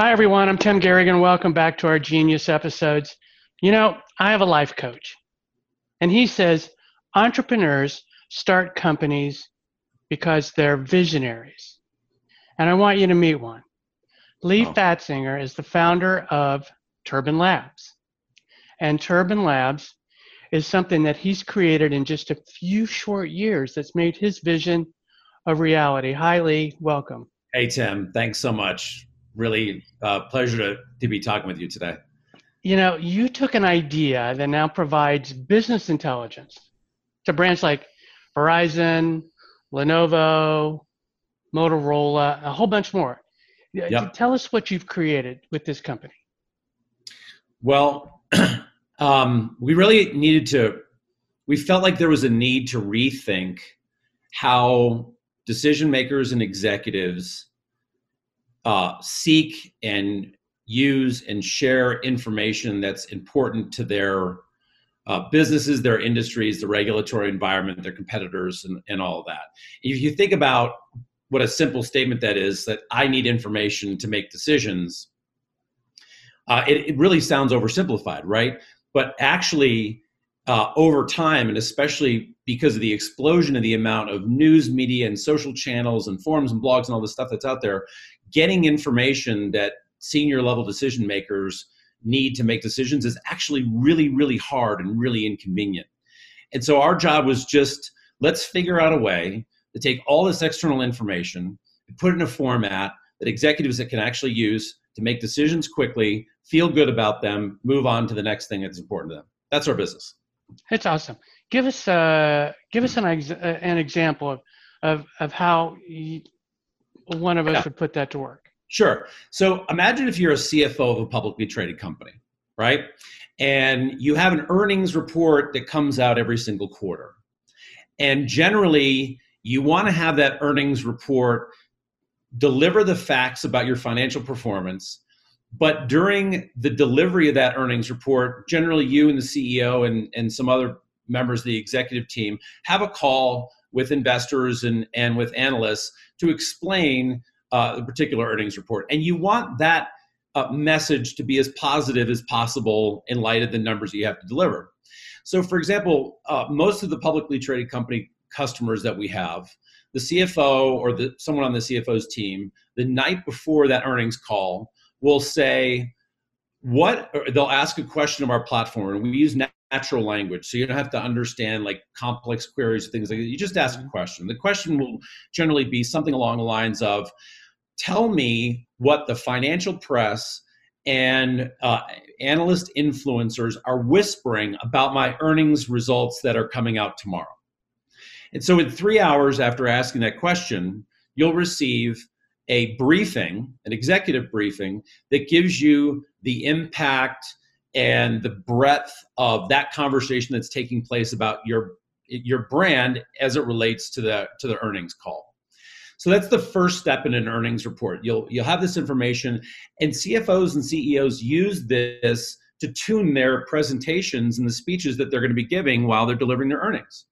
Hi, everyone. I'm Tim Garrigan. Welcome back to our Genius episodes. You know, I have a life coach, and he says entrepreneurs start companies because they're visionaries. And I want you to meet one. Leigh oh. Fatzinger is the founder of Turbine Labs. And Turbine Labs is something that he's created in just a few short years that's made his vision a reality. Hi, Leigh. Welcome. Hey, Tim. Thanks so much really uh, pleasure to, to be talking with you today. You know, you took an idea that now provides business intelligence to brands like Verizon, Lenovo, Motorola, a whole bunch more. Yep. Tell us what you've created with this company. Well, um, we really needed to, we felt like there was a need to rethink how decision makers and executives uh, seek and use and share information that's important to their uh, businesses, their industries, the regulatory environment, their competitors, and, and all that. If you think about what a simple statement that is, that I need information to make decisions, uh, it, it, really sounds oversimplified, right? But actually, uh, over time, and especially because of the explosion of the amount of news media and social channels and forums and blogs and all the stuff that's out there, getting information that senior level decision makers need to make decisions is actually really, really hard and really inconvenient. And so our job was just let's figure out a way to take all this external information and put it in a format that executives that can actually use to make decisions quickly, feel good about them, move on to the next thing that's important to them. That's our business. That's awesome. Give us uh, give us an ex- an example of of of how one of us yeah. would put that to work. Sure. So imagine if you're a CFO of a publicly traded company, right? And you have an earnings report that comes out every single quarter. And generally, you want to have that earnings report deliver the facts about your financial performance. But during the delivery of that earnings report, generally you and the CEO and, and some other members of the executive team have a call with investors and, and with analysts to explain uh, the particular earnings report. And you want that uh, message to be as positive as possible in light of the numbers you have to deliver. So, for example, uh, most of the publicly traded company customers that we have, the CFO or the, someone on the CFO's team, the night before that earnings call, will say, what they'll ask a question of our platform and we use natural language. So you don't have to understand like complex queries or things like that. You just ask a mm-hmm. question. The question will generally be something along the lines of tell me what the financial press and uh, analyst influencers are whispering about my earnings results that are coming out tomorrow. And so in three hours after asking that question you'll receive a briefing an executive briefing that gives you the impact and the breadth of that conversation that's taking place about your your brand as it relates to the to the earnings call. So that's the first step in an earnings report. You'll you'll have this information and CFOs and CEOs use this to tune their presentations and the speeches that they're going to be giving while they're delivering their earnings.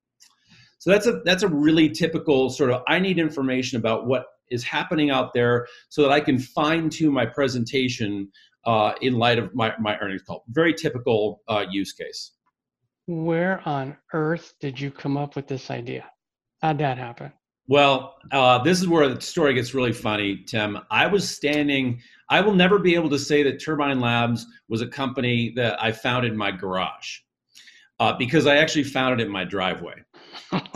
So that's a that's a really typical sort of I need information about what is happening out there so that I can fine tune my presentation uh, in light of my, my earnings call. Very typical uh, use case. Where on earth did you come up with this idea? How'd that happen? Well, uh, this is where the story gets really funny, Tim. I was standing, I will never be able to say that Turbine Labs was a company that I founded in my garage uh, because I actually found it in my driveway.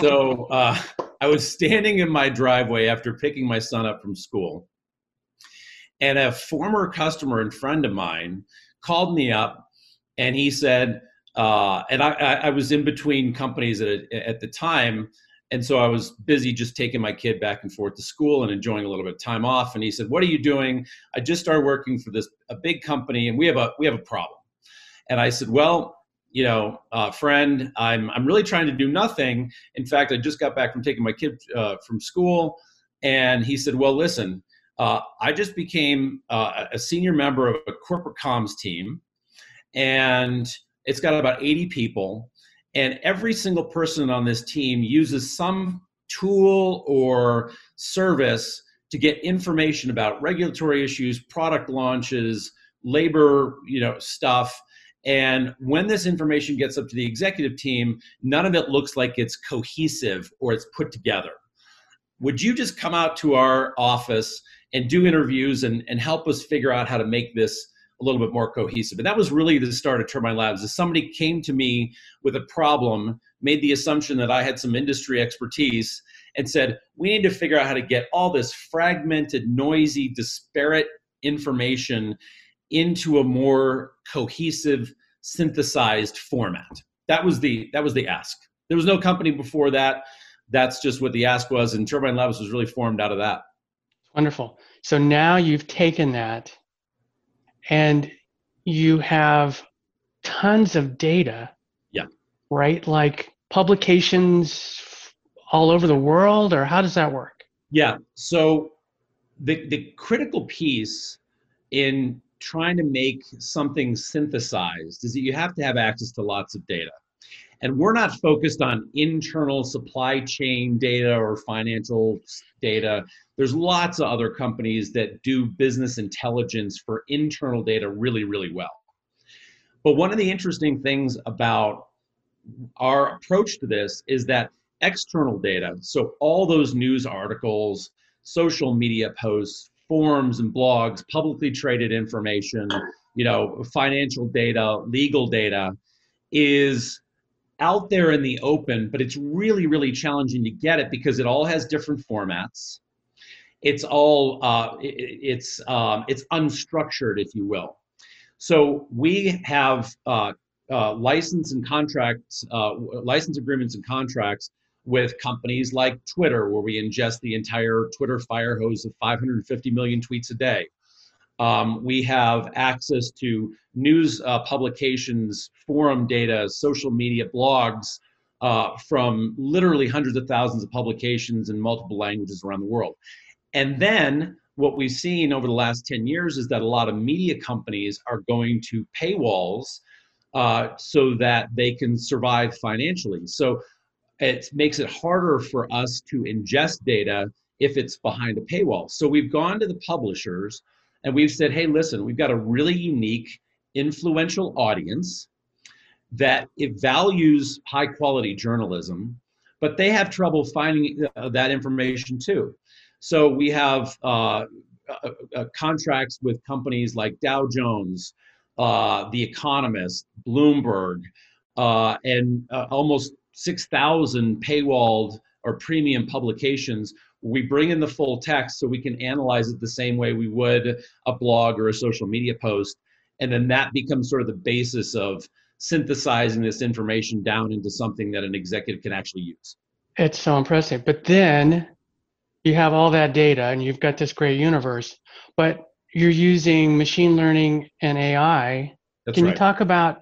so uh, I was standing in my driveway after picking my son up from school and a former customer and friend of mine called me up and he said, uh, and I, I, was in between companies at, at the time. And so I was busy just taking my kid back and forth to school and enjoying a little bit of time off. And he said, "What are you doing?" I just started working for this a big company, and we have a we have a problem. And I said, "Well, you know, uh, friend, I'm I'm really trying to do nothing. In fact, I just got back from taking my kid uh, from school." And he said, "Well, listen, uh, I just became uh, a senior member of a corporate comms team, and it's got about 80 people. And every single person on this team uses some tool or service to get information about regulatory issues, product launches, labor, you know, stuff. And when this information gets up to the executive team, none of it looks like it's cohesive or it's put together. Would you just come out to our office and do interviews and, and help us figure out how to make this a little bit more cohesive? And that was really the start of Turbine Labs. As somebody came to me with a problem, made the assumption that I had some industry expertise, and said, we need to figure out how to get all this fragmented, noisy, disparate information into a more cohesive, synthesized format. That was the that was the ask. There was no company before that. That's just what the ask was, and Turbine Labs was really formed out of that. Wonderful. So now you've taken that and you have tons of data. Yeah. Right? Like publications all over the world, or how does that work? Yeah. So the, the critical piece in trying to make something synthesized is that you have to have access to lots of data. And we're not focused on internal supply chain data or financial data. There's lots of other companies that do business intelligence for internal data really, really well. But one of the interesting things about our approach to this is that external data, so all those news articles, social media posts, forums and blogs, publicly traded information, you know, financial data, legal data is out there in the open, but it's really, really challenging to get it because it all has different formats. It's all uh, it, it's um, it's unstructured, if you will. So we have uh, uh, license and contracts, uh, license agreements and contracts with companies like Twitter, where we ingest the entire Twitter fire hose of 550 million tweets a day. Um, we have access to news uh, publications, forum data, social media blogs uh, from literally hundreds of thousands of publications in multiple languages around the world. And then what we've seen over the last 10 years is that a lot of media companies are going to paywalls uh, so that they can survive financially. So it makes it harder for us to ingest data if it's behind a paywall. So we've gone to the publishers and we've said, hey, listen, we've got a really unique, influential audience that it values high quality journalism, but they have trouble finding uh, that information too. So we have uh, uh, uh contracts with companies like Dow Jones, uh, The Economist, Bloomberg, uh, and almost 6,000 paywalled or premium publications. We bring in the full text so we can analyze it the same way we would a blog or a social media post. And then that becomes sort of the basis of synthesizing this information down into something that an executive can actually use. It's so impressive. But then you have all that data and you've got this great universe, but you're using machine learning and AI. That's can right. you talk about,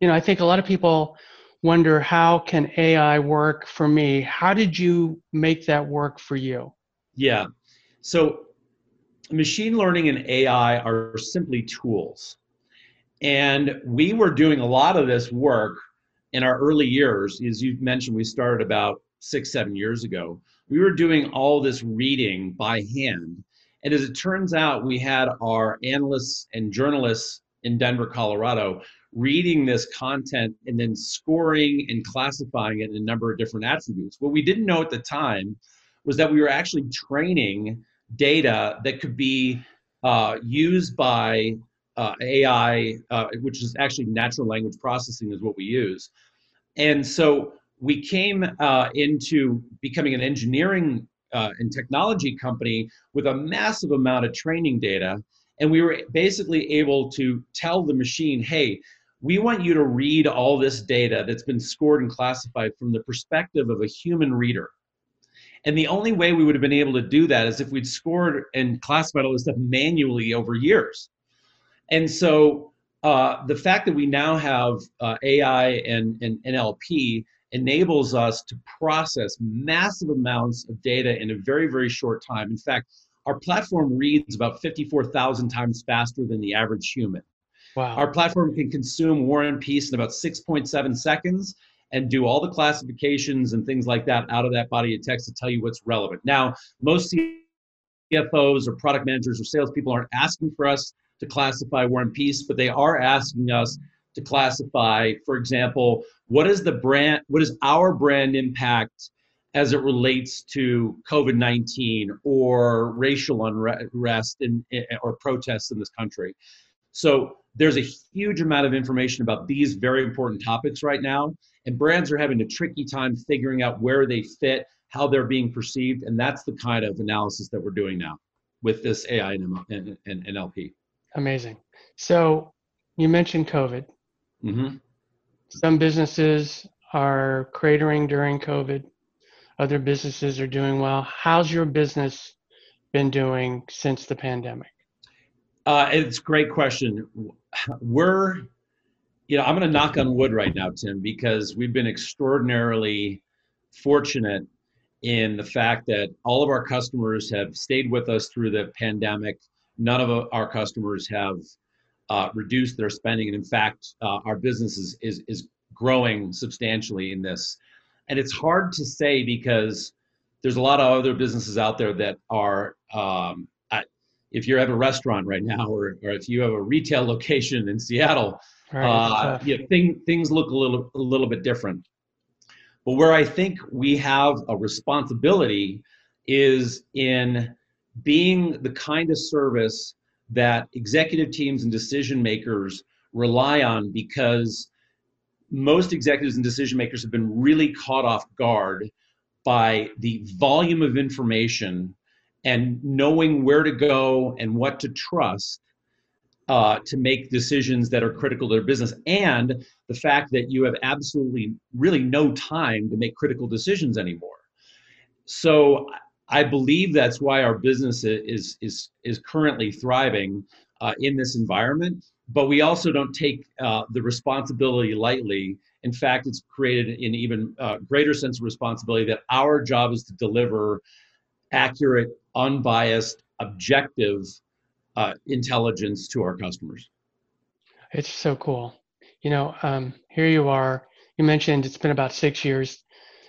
you know, I think a lot of people wonder how can AI work for me? How did you make that work for you? Yeah. So machine learning and AI are simply tools. And we were doing a lot of this work in our early years. As you mentioned, we started about six, seven years ago. We were doing all this reading by hand. And as it turns out, we had our analysts and journalists in Denver, Colorado, reading this content and then scoring and classifying it in a number of different attributes. What we didn't know at the time was that we were actually training data that could be uh, used by uh, AI, uh, which is actually natural language processing, is what we use. And so we came uh, into becoming an engineering uh, and technology company with a massive amount of training data. And we were basically able to tell the machine, hey, we want you to read all this data that's been scored and classified from the perspective of a human reader. And the only way we would have been able to do that is if we'd scored and classified all this stuff manually over years. And so uh, the fact that we now have uh, AI and, and NLP enables us to process massive amounts of data in a very, very short time. In fact, our platform reads about 54,000 times faster than the average human. Wow. Our platform can consume War and Peace in about 6.7 seconds and do all the classifications and things like that out of that body of text to tell you what's relevant. Now, most CFOs or product managers or salespeople aren't asking for us to classify War and Peace, but they are asking us to classify, for example, what is the brand, what is our brand impact as it relates to COVID 19 or racial unrest in, or protests in this country. So there's a huge amount of information about these very important topics right now, and brands are having a tricky time figuring out where they fit, how they're being perceived, and that's the kind of analysis that we're doing now with this AI and, NLP. Amazing. So you mentioned COVID. Mm-hmm. Some businesses are cratering during COVID. Other businesses are doing well. How's your business been doing since the pandemic? Uh, it's a great question. We're, you know, I'm going to knock on wood right now, Tim, because we've been extraordinarily fortunate in the fact that all of our customers have stayed with us through the pandemic. None of our customers have uh, reduced their spending, and in fact, uh, our business is, is is growing substantially in this. And it's hard to say because there's a lot of other businesses out there that are, um, if you have a restaurant right now, or, or if you have a retail location in Seattle, right, uh, yeah, thing, things look a little, a little bit different. But where I think we have a responsibility is in being the kind of service that executive teams and decision makers rely on because most executives and decision makers have been really caught off guard by the volume of information and knowing where to go and what to trust uh, to make decisions that are critical to their business. And the fact that you have absolutely really no time to make critical decisions anymore. So i believe that's why our business is is is currently thriving uh, in this environment. But we also don't take uh, the responsibility lightly. In fact, it's created an even uh, greater sense of responsibility that our job is to deliver accurate, unbiased, objective uh, intelligence to our customers. It's so cool. You know, um, here you are. You mentioned it's been about six years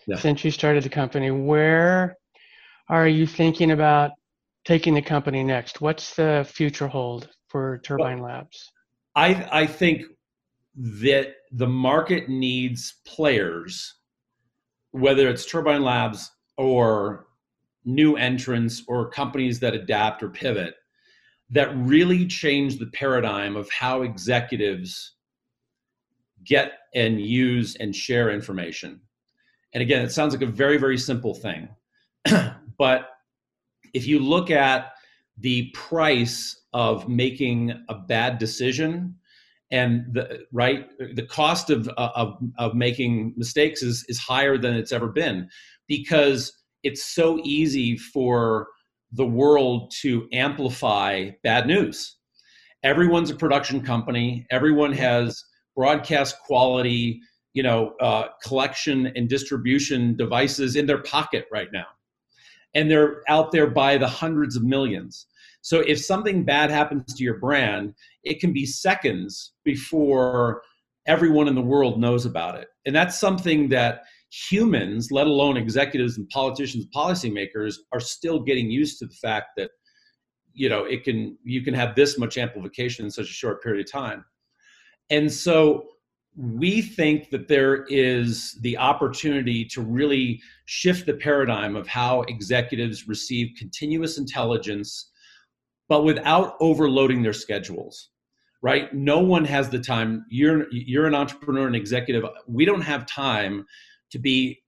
yeah. since you started the company. Where are you thinking about taking the company next? What's the future hold for Turbine well, Labs? I I think that the market needs players, whether it's Turbine Labs or new entrants or companies that adapt or pivot, that really change the paradigm of how executives get and use and share information. And again, it sounds like a very, very simple thing. but if you look at the price of making a bad decision and the right the cost of of of making mistakes is is higher than it's ever been because it's so easy for the world to amplify bad news. Everyone's a production company. Everyone has broadcast quality you know uh, collection and distribution devices in their pocket right now. And they're out there by the hundreds of millions. So if something bad happens to your brand, it can be seconds before everyone in the world knows about it. And that's something that humans, let alone executives and politicians, policymakers, are still getting used to the fact that you know it can you can have this much amplification in such a short period of time. And so we think that there is the opportunity to really shift the paradigm of how executives receive continuous intelligence but without overloading their schedules right? No one has the time. You're you're an entrepreneur and executive. We don't have time to be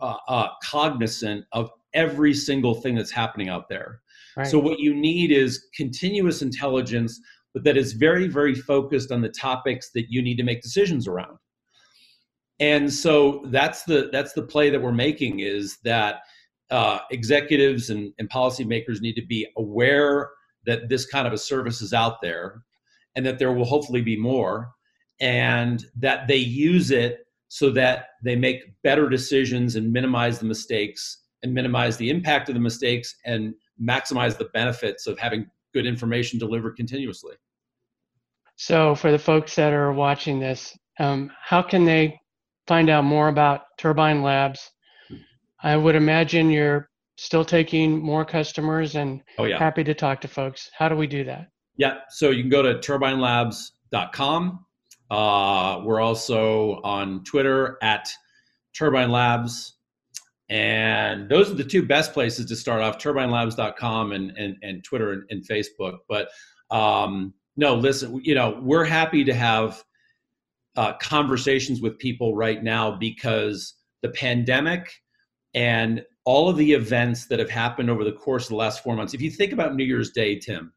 uh, uh, cognizant of every single thing that's happening out there right. so what you need is continuous intelligence but that is very very focused on the topics that you need to make decisions around and so that's the that's the play that we're making is that uh, executives and, and policymakers need to be aware that this kind of a service is out there and that there will hopefully be more and that they use it so that they make better decisions and minimize the mistakes and minimize the impact of the mistakes and maximize the benefits of having good information delivered continuously. So, for the folks that are watching this, um, how can they find out more about Turbine Labs? I would imagine you're still taking more customers and oh, yeah. happy to talk to folks. How do we do that? Yeah, so you can go to turbinelabs.com. Uh, we're also on Twitter at Turbine Labs. And those are the two best places to start off turbinelabs.com and, and, and Twitter and, and Facebook. But um, no, listen, you know, we're happy to have uh, conversations with people right now because the pandemic and all of the events that have happened over the course of the last four months. If you think about New Year's Day, Tim,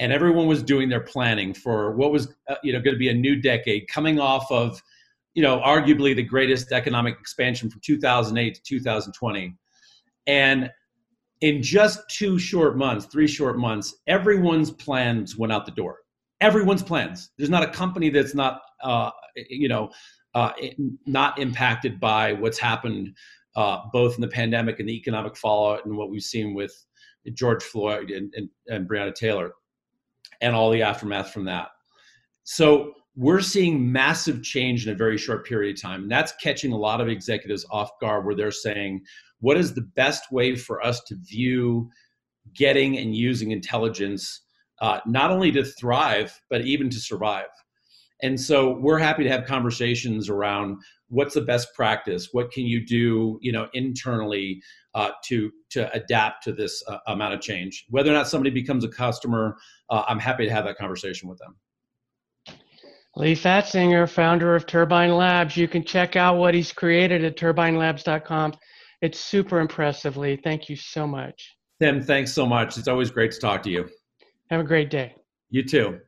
and everyone was doing their planning for what was uh, you know going to be a new decade coming off of you know arguably the greatest economic expansion from 2008 to 2020 and in just two short months three short months everyone's plans went out the door. Everyone's plans. There's not a company that's not uh, you know uh, not impacted by what's happened uh, both in the pandemic and the economic fallout and what we've seen with George Floyd and, and, and Breonna Taylor and all the aftermath from that. So we're seeing massive change in a very short period of time. And that's catching a lot of executives off guard where they're saying, what is the best way for us to view getting and using intelligence, uh, not only to thrive, but even to survive? And so we're happy to have conversations around what's the best practice, what can you do, you know, internally uh, to to adapt to this uh, amount of change. Whether or not somebody becomes a customer, uh, I'm happy to have that conversation with them. Leigh Fatzinger, founder of Turbine Labs. You can check out what he's created at turbinelabs.com. It's super impressive, Leigh. Thank you so much. Tim, thanks so much. It's always great to talk to you. Have a great day. You too.